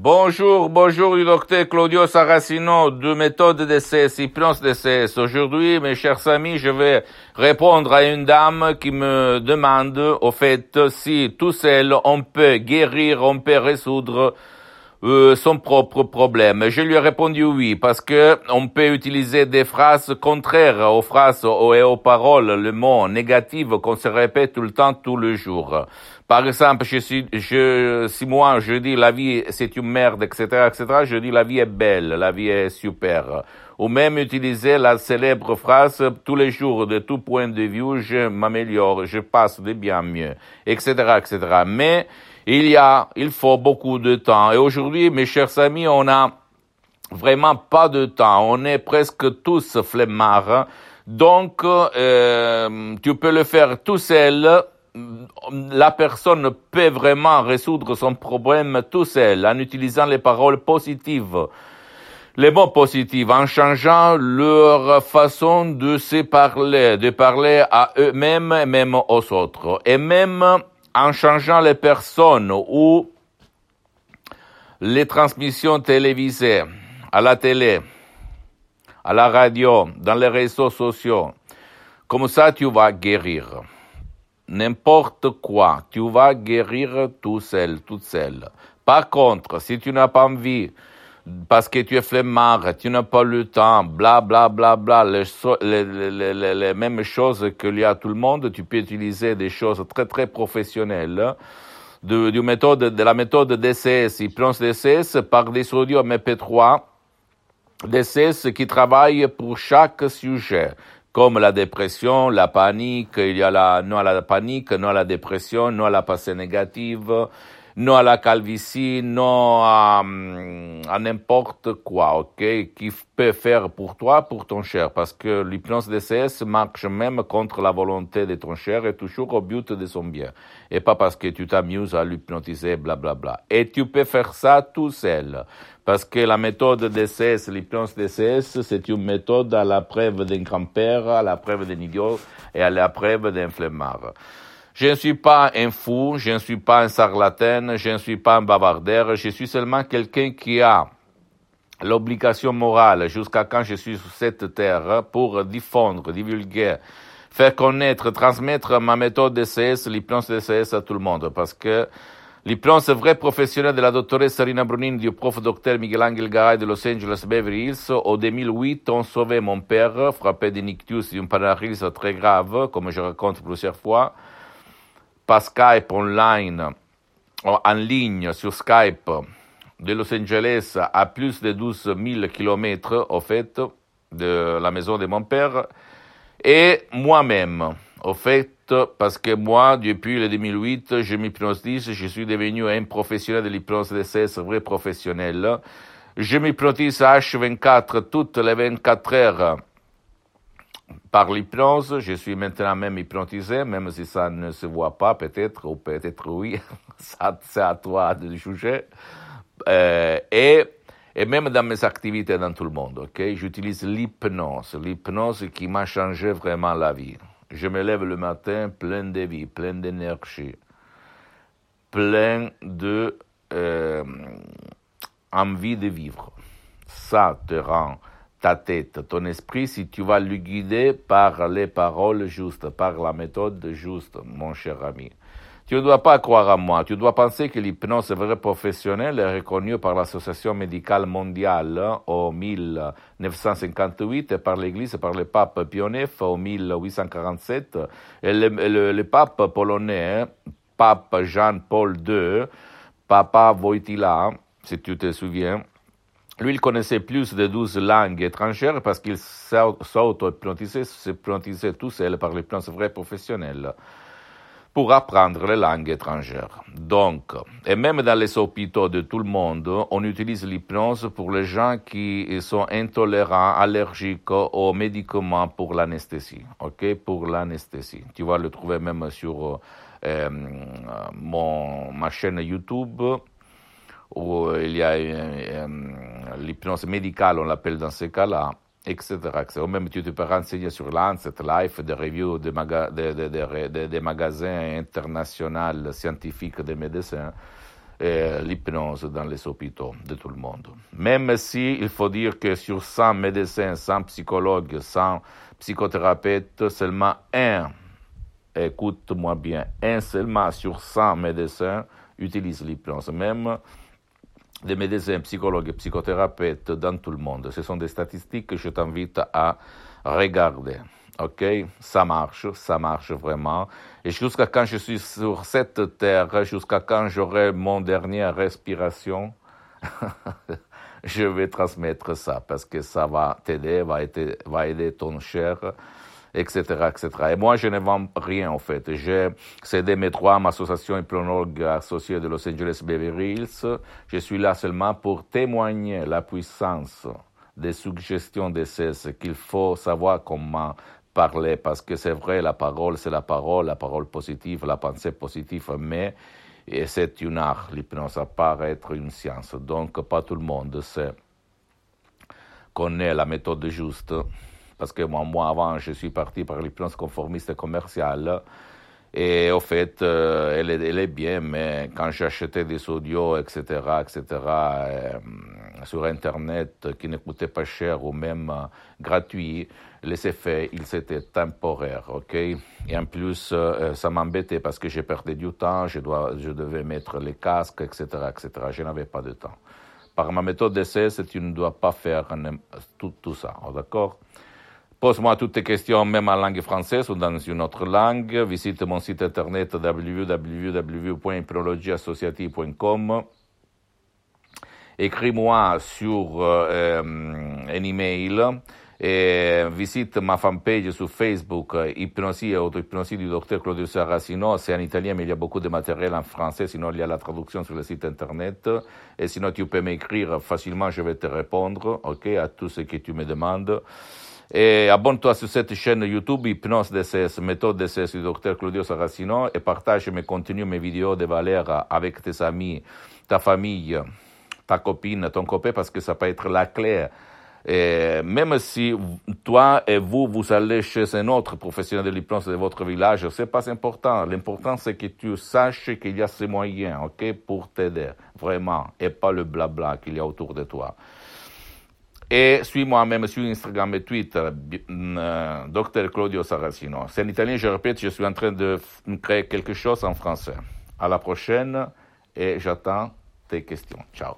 Bonjour, bonjour du docteur Claudio Saracino de méthode DCS, hypnose DCS. Aujourd'hui, mes chers amis, je vais répondre à une dame qui me demande, au fait, si tout seul, on peut guérir, on peut résoudre euh, son propre problème. Je lui ai répondu oui, parce que on peut utiliser des phrases contraires aux phrases et aux paroles, le mot négatif qu'on se répète tout le temps, tout le jour. Par exemple, je suis, je, si moi je dis la vie c'est une merde, etc., etc., je dis la vie est belle, la vie est super. Ou même utiliser la célèbre phrase tous les jours, de tout point de vue, je m'améliore, je passe de bien mieux, etc., etc. Mais il y a, il faut beaucoup de temps. Et aujourd'hui, mes chers amis, on a vraiment pas de temps. On est presque tous flemmards. Donc, euh, tu peux le faire tout seul la personne peut vraiment résoudre son problème tout seul en utilisant les paroles positives, les mots positifs, en changeant leur façon de se parler, de parler à eux-mêmes et même aux autres, et même en changeant les personnes ou les transmissions télévisées, à la télé, à la radio, dans les réseaux sociaux. Comme ça, tu vas guérir n'importe quoi, tu vas guérir tout seul, toute seule. Par contre, si tu n'as pas envie, parce que tu es flemmard, tu n'as pas le temps, bla bla bla bla, les, mêmes choses qu'il y a tout le monde, tu peux utiliser des choses très très professionnelles. De, du méthode, de la méthode DCS, hypnose DCS par des audios MP3 DCS qui travaillent pour chaque sujet comme la dépression, la panique, il y a la, non à la panique, non à la dépression, non à la passé négative, non à la calvitie, non à, à n'importe quoi, ok, qui peut faire pour toi, pour ton cher, parce que l'hypnose DCS marche même contre la volonté de ton cher et toujours au but de son bien. Et pas parce que tu t'amuses à l'hypnotiser, blablabla. Bla, bla. Et tu peux faire ça tout seul. Parce que la méthode DCS, l'hypnose DCS, c'est une méthode à la preuve d'un grand-père, à la preuve d'un idiot et à la preuve d'un flemmard. Je ne suis pas un fou, je ne suis pas un charlatan, je ne suis pas un bavardeur, je suis seulement quelqu'un qui a l'obligation morale jusqu'à quand je suis sur cette terre pour diffondre, divulguer, faire connaître, transmettre ma méthode DCS, l'hypnose DCS à tout le monde. Parce que L'hypnose vrai professionnelle de la dottoressa Rina Brunin du prof docteur Miguel Angel Garay de Los Angeles Beverly Hills, au 2008, ont sauvé mon père, frappé d'un ictus d'une paralysie très grave, comme je raconte plusieurs fois par Skype online, en ligne sur Skype de Los Angeles à plus de 12 000 kilomètres, au fait, de la maison de mon père, et moi-même, au fait, parce que moi, depuis le 2008, je m'hypnotise, je suis devenu un professionnel de l'hypnose DCS, vrai professionnel. Je m'hypnotise H24 toutes les 24 heures par l'hypnose, je suis maintenant même hypnotisé, même si ça ne se voit pas peut-être, ou peut-être oui, c'est à toi de juger. Euh, et, et même dans mes activités dans tout le monde, ok, j'utilise l'hypnose, l'hypnose qui m'a changé vraiment la vie. Je me lève le matin plein de vie, plein d'énergie, plein de euh, envie de vivre. Ça te rend ta tête, ton esprit, si tu vas le guider par les paroles justes, par la méthode juste, mon cher ami. Tu ne dois pas croire à moi, tu dois penser que l'hypnose vrai professionnelle est reconnue par l'Association médicale mondiale en 1958 et par l'Église par le pape IX en 1847. Et le, le pape polonais, pape Jean-Paul II, papa Wojtyla, si tu te souviens, lui, il connaissait plus de 12 langues étrangères parce qu'il s'auto-hypnotisait, tout seul par l'hypnose vraie professionnelle pour apprendre les langues étrangères. Donc, et même dans les hôpitaux de tout le monde, on utilise l'hypnose pour les gens qui sont intolérants, allergiques aux médicaments pour l'anesthésie. Ok, pour l'anesthésie. Tu vas le trouver même sur euh, mon, ma chaîne YouTube où il y a euh, l'hypnose médicale, on l'appelle dans ces cas-là, etc., etc. Même tu te peux renseigner sur Lancet, Life, des reviews des, maga de, de, de, magasins internationaux scientifiques des médecins. l'hypnose dans les hôpitaux de tout le monde. Même si il faut dire que sur 100 médecins, 100 psychologues, 100 psychothérapeutes, seulement un, écoute-moi bien, un seulement sur 100 médecins utilise l'hypnose. Même des médecins, psychologues psychothérapeutes dans tout le monde. Ce sont des statistiques que je t'invite à regarder. OK? Ça marche, ça marche vraiment. Et jusqu'à quand je suis sur cette terre, jusqu'à quand j'aurai mon dernière respiration, je vais transmettre ça parce que ça va t'aider, va aider ton cher, etc., etc. Et moi, je ne vends rien, en fait. J'ai cédé mes droits à ma association hypnologue associée de Los Angeles Beverly Hills. Je suis là seulement pour témoigner la puissance des suggestions de ce qu'il faut savoir comment parler, parce que c'est vrai, la parole, c'est la parole, la parole positive, la pensée positive, mais c'est une art, l'hypnose, à part être une science. Donc, pas tout le monde sait, connaît la méthode juste, parce que moi, moi avant, je suis parti par l'hypnose conformiste commerciale, et au fait, euh, elle, est, bien, mais quand acheté des audios, etc., etc., euh, sur Internet qui ne coûtaient pas cher ou même euh, gratuits, les effets, ils étaient temporaires, ok? Et en plus, ça m'embêtait parce que j'ai perdu du temps, je, dois, je devais mettre les casques, etc., etc. Je n'avais pas de temps. Par ma méthode d'essai, tu ne dois pas faire tout, tout ça, d'accord? Pose-moi toutes tes questions, même en langue française ou dans une autre langue. Visite mon site internet www.hypnologieassociative.com. Écris-moi sur euh, un email et visite ma fanpage sur Facebook, Hypnosie et auto-hypnosie du docteur Claudio Saracino. C'est en italien, mais il y a beaucoup de matériel en français, sinon il y a la traduction sur le site internet. Et sinon, tu peux m'écrire facilement, je vais te répondre, ok, à tout ce que tu me demandes. Et abonne-toi sur cette chaîne YouTube Hypnose DCS, méthode DCS du docteur Claudio Saracino et partage mes contenus, mes vidéos de valeur avec tes amis, ta famille, ta copine, ton copain, parce que ça peut être la clé. Même si toi et vous, vous allez chez un autre professionnel de l'hypnose de votre village, c'est pas important. L'important, c'est que tu saches qu'il y a ces moyens, ok, pour t'aider, vraiment, et pas le blabla qu'il y a autour de toi. Et suis-moi même sur Instagram et Twitter, euh, Dr Claudio Saracino. C'est en italien, je répète, je suis en train de créer quelque chose en français. À la prochaine et j'attends tes questions. Ciao.